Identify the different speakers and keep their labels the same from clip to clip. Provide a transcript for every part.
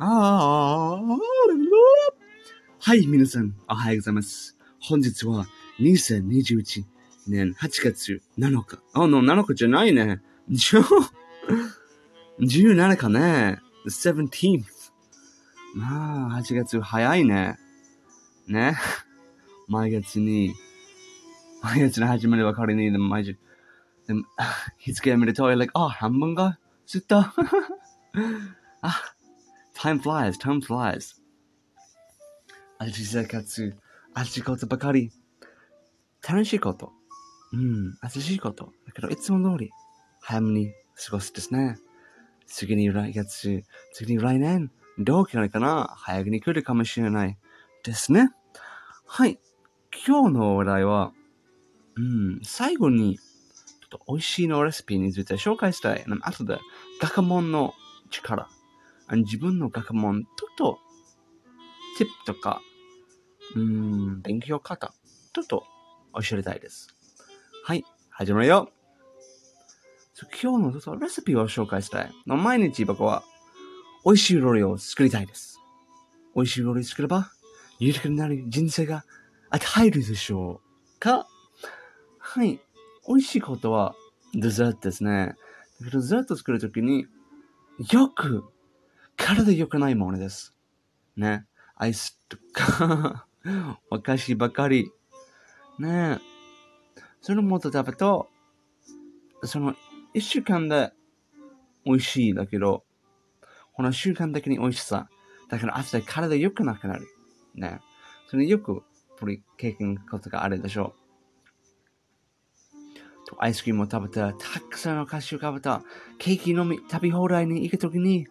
Speaker 1: あーはい、皆さん、おはようございます。本日は2021年8月7日。あ、の、7日じゃないね。17かね。17th。まあ、8月早いね。ね。毎月に、毎月の始まりは仮に、でも毎日、でも、日付を見ると、like、あ、半分が過ぎた。あ、time flies, time flies. 新しい生活、新しいことばかり。楽しいこと。うん、新しいこと。だけど、いつも通り、早めに過ごすですね。次に来月、次に来年、どうないかな？早くに来るかもしれない。ですね。はい。今日の話題は、うん、最後に、ちょっと美味しいのレシピについて紹介したい。あとで、学問の力。自分の学問、ちょっと、ティップとか、うん、勉強方、ちょっと教えたいです。はい、始まるよ。う今日のちょっとレシピを紹介したい。毎日僕は美味しい料理を作りたいです。美味しい料理作れば豊かになる人生が与えるでしょうかはい。美味しいことはデザートですね。だけどデザート作るときによく体良くないものです。ね。アイスとか お菓子ばかり。ね。そのもっと食べと、その一週間で美味しいだけど、この習慣的に美味しさ。だから後で体良くなくなる。ね。それよく、これ経験ことがあるでしょう。とアイスクリームを食べた、たくさんの菓子を食べた、ケーキ飲み、食べ放題に行くときに、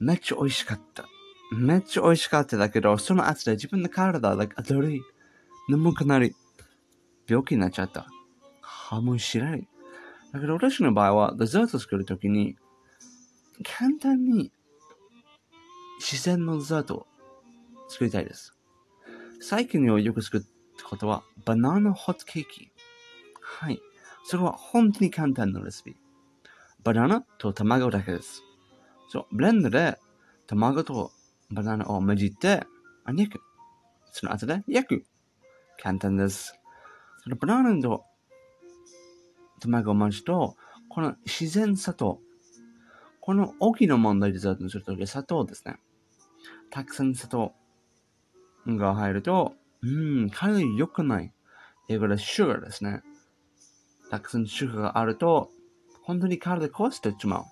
Speaker 1: めっちゃ美味しかった。めっちゃ美味しかっただけど、その後で自分の体、like、だるい、眠くなり、病気になっちゃった。はもしない。だけど私の場合は、デザート作るときに、簡単に自然のデザートを作りたいです。最近よく作ったことは、バナナホットケーキ。はい。それは本当に簡単なレシピ。バナナと卵だけです。そう、ブレンドで卵とバナナを混じって、あ焼く。その後で焼く。簡単です。そのバナナと卵を混じると、この自然さと、この大きな問題でデザートにすると砂糖ですね。たくさん砂糖が入ると、うん、体に良くない。英語でシュガーですね。たくさんシュガーがあると、本当に体壊してしまう。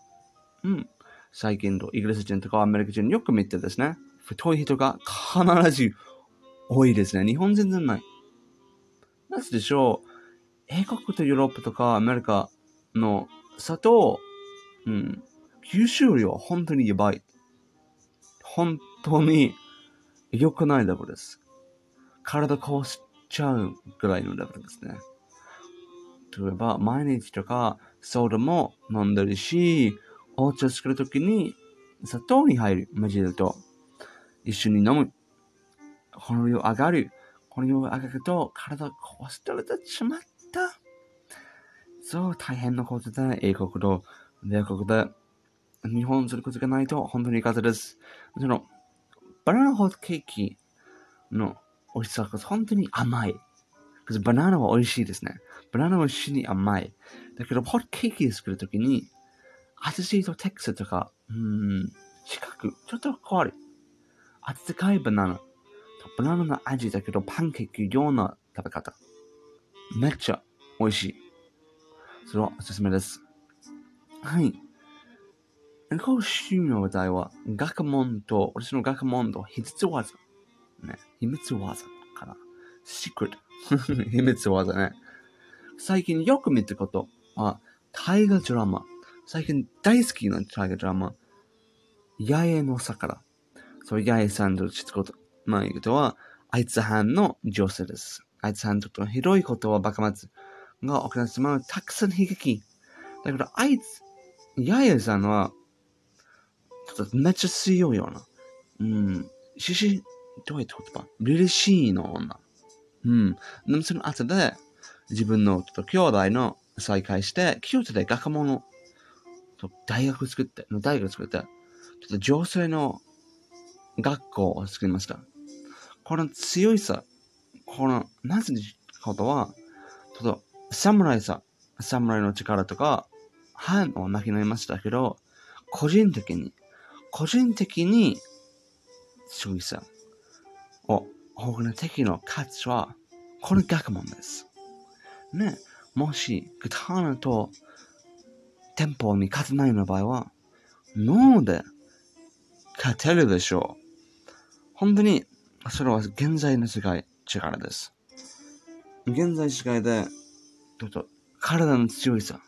Speaker 1: うん。最近とイギリス人とかアメリカ人よく見てですね、太い人が必ず多いですね。日本全然ない。なぜでしょう？英国とヨーロッパとかアメリカの砂糖、うん、吸収量は本当にやばい。本当に良くないレベルです。体壊しちゃうぐらいのレベルですね。例えば、毎日とかソーダも飲んでるし、お茶作るときに砂糖に入る、混じると、一緒に飲む。この量上がる。この量上がると、体壊してれてしまった。そう、大変なことで、英国と米国で、日本することがないと、本当に風です。その、バナナホットケーキの美味しさが本当に甘い。バナナは美味しいですね。バナナは死に甘い。だけど、ホットケーキで作るときに、味とテクスとか、うーん、四角、ちょっと変わる。温かいバナナとバナナの味だけどパンケーキ用の食べ方。めっちゃ美味しい。それはおすすめです。はい。今週の話題は、学問と、私の学問と秘密技。ね、秘密技かな。シークレット。秘密技ね。最近よく見たことは、大河ドラマ。最近大好きな大河ドラマ。八重の桜。そう、八重さんと知ったことないことは、あいつ藩の女性です。あいつ藩とひどいことはバカ松が起きてしまうたくさん悲劇。だから、あいつ、八重さんは、ちょっとめっちゃ強いような。うん。しし、どうやって言葉？リリシーの女。うん。でもその後で、自分のちょっと兄弟の再会して、京都で学問の大学作って、大学作って、ちょっと女性の学校を作りました。この強いさ、この、なぜことは、ちょっと、侍さ、侍の力とか、反をなきなりましたけど、個人的に、個人的に、強いさ、を、他の敵の価値は、この学問です。ね、もし、グターナと、テンポに勝てないような場合は、脳で勝てるでしょう。本当に、それは現在の世界、力です。現在世界で、ちょっと、体の強いさ、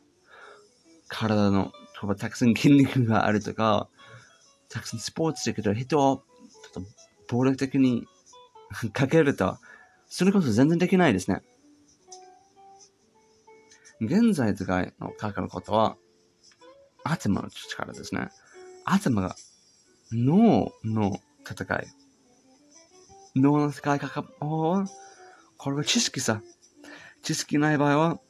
Speaker 1: 体の、例えばたくさん筋肉があるとか、たくさんスポーツできる人を、ちょっと、暴力的に かけると、それこそ全然できないですね。現在世界のかかることは、頭の力ですね。頭が脳の戦い。脳の使い方を、これは知識さ。知識ない場合は、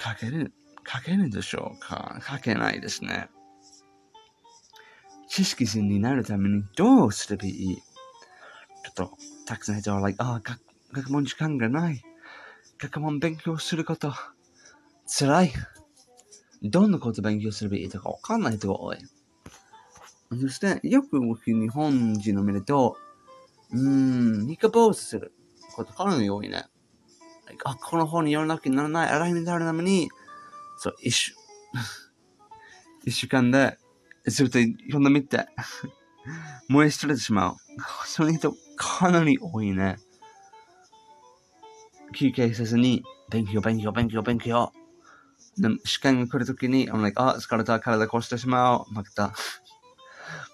Speaker 1: 書ける、書けるでしょうか？書けないですね。知識人になるためにどうすればいい？ちょっと、たくさんの人は、like、ああ、学学問時間がない。学問勉強すること、辛い。どんなこと勉強すればいいとかわかんない人が多い。そして、よく僕日本人を見ると、うーん、三日坊主することかなり多いね。あ、この本に読らなきゃならない、洗いになるために、そう、一週、一週間で、ずっと読んでみて、燃え捨ててしまう。そういう人かなり多いね。休憩せずに、勉強、勉強、勉強、勉強。で試験が来るときに、I'm like, あ、疲れた、体壊してしまう。負けた。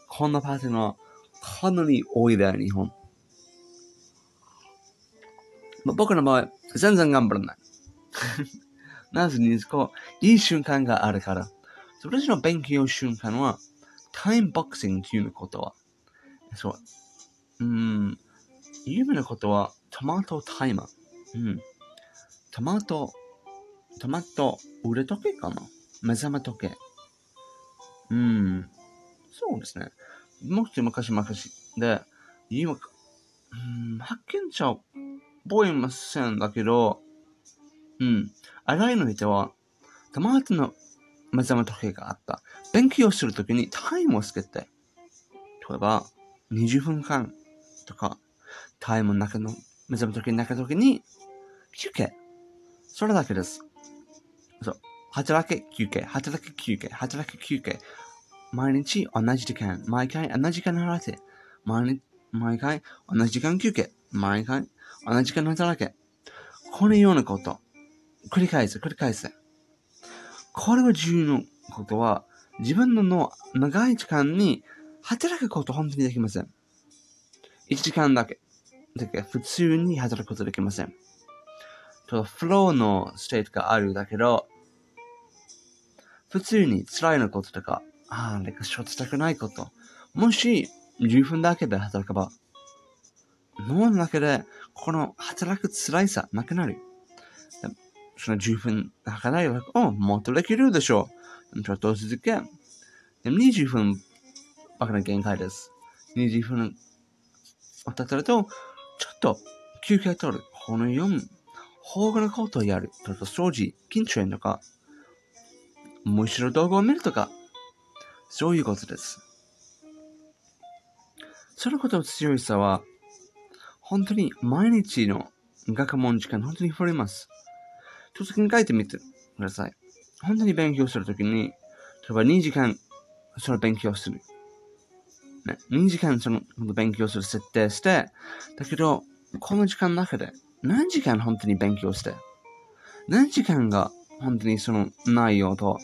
Speaker 1: こんなパターンはかなり多いだよ、日本。まあ僕の場合、全然頑張らない。なぜにこう、いい瞬間があるから。私の勉強瞬間は、タイムボクシングということは、そう、うん、有名なことは、トマトタイマー。うん。トマト、トマト、売れ時計かな？目覚め時計。うん。そうですね。もし昔々で、今、うん、発見者覚えませんだけど、うん。洗いの人は、トマトの目覚め時計があった。勉強するときにタイムをつけて、例えば、20分間とか、タイムの中の、目覚め時計の中の時に、休憩。それだけです。そう。働け休憩、働け休憩、働け休憩。毎日同じ時間、毎回同じ時間働いて、毎日、毎回同じ時間休憩、毎回同じ時間働け。このようなこと。繰り返す、繰り返す。これが重要なことは、自分の脳、長い時間に働くこと本当にできません。1時間だけ。だけ普通に働くことできません。と flow の state があるだけど、普通に辛いのこととか、ああ、なんか仕事したくないこと。もし、10分だけで働けば、脳の中で、この働く辛いさなくなる。その10分働いたら、おもっとできるでしょう。ちょっと続け。でも20分ばかりの限界です。20分を経てると、ちょっと休憩取る。この4、他のことをやる。ちょっと掃除、緊張とか、むしろ動画を見るとか、そういうことです。そのことの強いさは、本当に毎日の学問時間、本当に触れます。ちょっと考えてみてください。本当に勉強するときに、例えば2時間、その勉強する。ね、2時間その勉強する設定して、だけど、この時間の中で、何時間本当に勉強して、何時間が本当にその内容と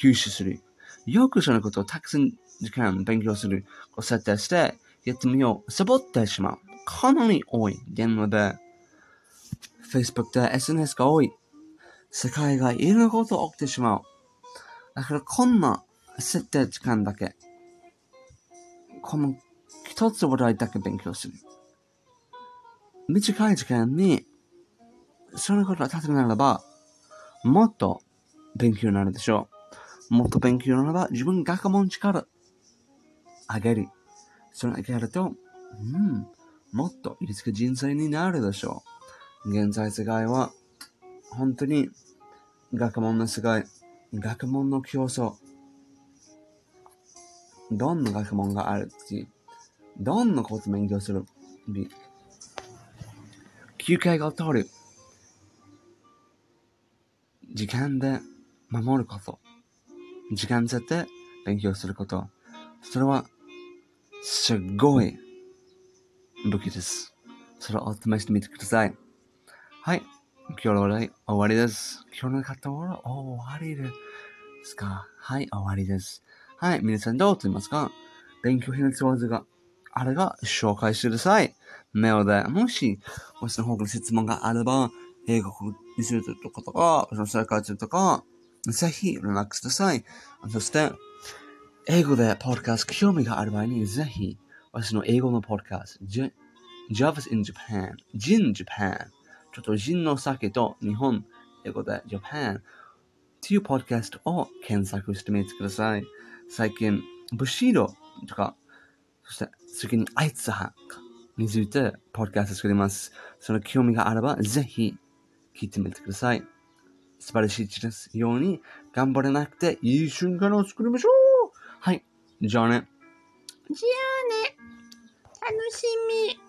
Speaker 1: 吸収する。よくそのことをたくさん時間勉強する、こう設定して、やってみよう。サボってしまう。かなり多い。現ので、Facebook で SNS が多い。世界がいろんなこと起きてしまう。だからこんな設定時間だけ、この一つ話題だけ勉強する。短い時間に、そのことが立つならば、もっと勉強になるでしょう。もっと勉強ならば、自分学問力上げる。それだけやると、うん、もっといつか人生になるでしょう。現在世界は、本当に学問の世界、学問の競争、どんな学問があるし、どんなこと勉強する、休憩が取る、時間で守ること、時間設定勉強すること、それは、すごい武器です。それを試してみてください。はい。今日のお題終わりです。今日の方は終わりですか？はい、終わりです。はい、皆さんどうと言いますか？勉強必要技があれば紹介してください。メールで、もし、私の方から質問があれば、英語にするとかとか、その生活とか、ぜひ連絡ください。そして、英語でポッドキャスト興味がある場合に、ぜひ、私の英語のポッドキャスト、J- Javas in Japan, Jin Japan、ちょっとジンの酒と日本、英語で Japan っていうポッドキャストを検索してみてください。最近、ブシードとか、そして次にアイツハについてポッドキャスト作ります。その興味があれば、ぜひ聞いてみてください。素晴らしい一ですように頑張れなくていい瞬間を作りましょうはい。じゃあね。
Speaker 2: じゃあね。楽しみ。